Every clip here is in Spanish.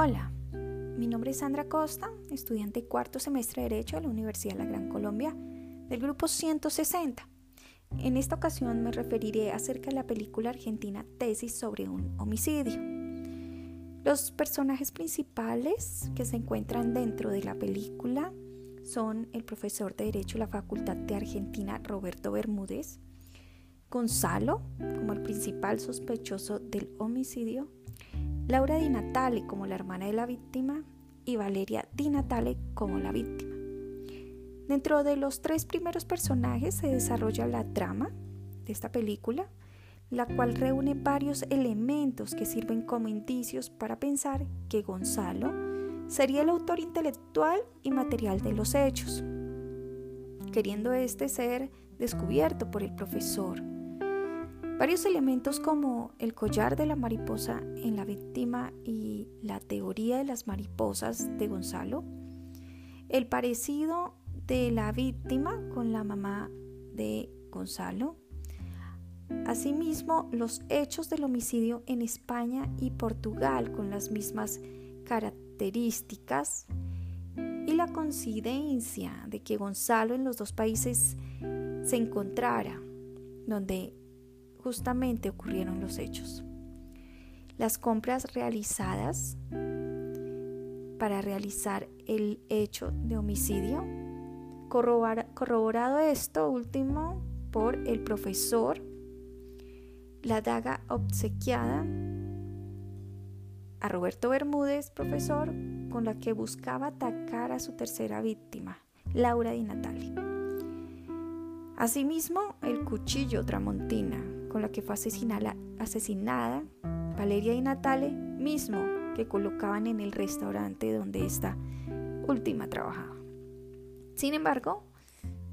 Hola, mi nombre es Sandra Costa, estudiante cuarto semestre de Derecho de la Universidad de la Gran Colombia del grupo 160. En esta ocasión me referiré acerca de la película argentina Tesis sobre un homicidio. Los personajes principales que se encuentran dentro de la película son el profesor de Derecho de la Facultad de Argentina Roberto Bermúdez, Gonzalo como el principal sospechoso del homicidio, Laura Di Natale como la hermana de la víctima y Valeria Di Natale como la víctima. Dentro de los tres primeros personajes se desarrolla la trama de esta película, la cual reúne varios elementos que sirven como indicios para pensar que Gonzalo sería el autor intelectual y material de los hechos, queriendo este ser descubierto por el profesor Varios elementos como el collar de la mariposa en la víctima y la teoría de las mariposas de Gonzalo, el parecido de la víctima con la mamá de Gonzalo, asimismo los hechos del homicidio en España y Portugal con las mismas características y la coincidencia de que Gonzalo en los dos países se encontrara, donde justamente ocurrieron los hechos. Las compras realizadas para realizar el hecho de homicidio, corroborado esto último por el profesor, la daga obsequiada a Roberto Bermúdez, profesor, con la que buscaba atacar a su tercera víctima, Laura Di Natale. Asimismo, el cuchillo Tramontina, con la que fue asesinada, asesinada Valeria y Natale, mismo que colocaban en el restaurante donde esta última trabajaba. Sin embargo,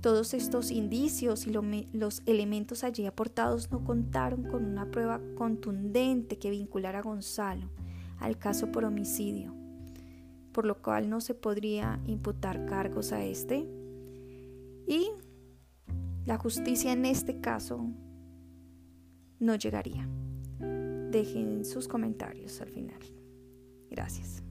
todos estos indicios y los elementos allí aportados no contaron con una prueba contundente que vinculara a Gonzalo al caso por homicidio, por lo cual no se podría imputar cargos a este y la justicia en este caso no llegaría. Dejen sus comentarios al final. Gracias.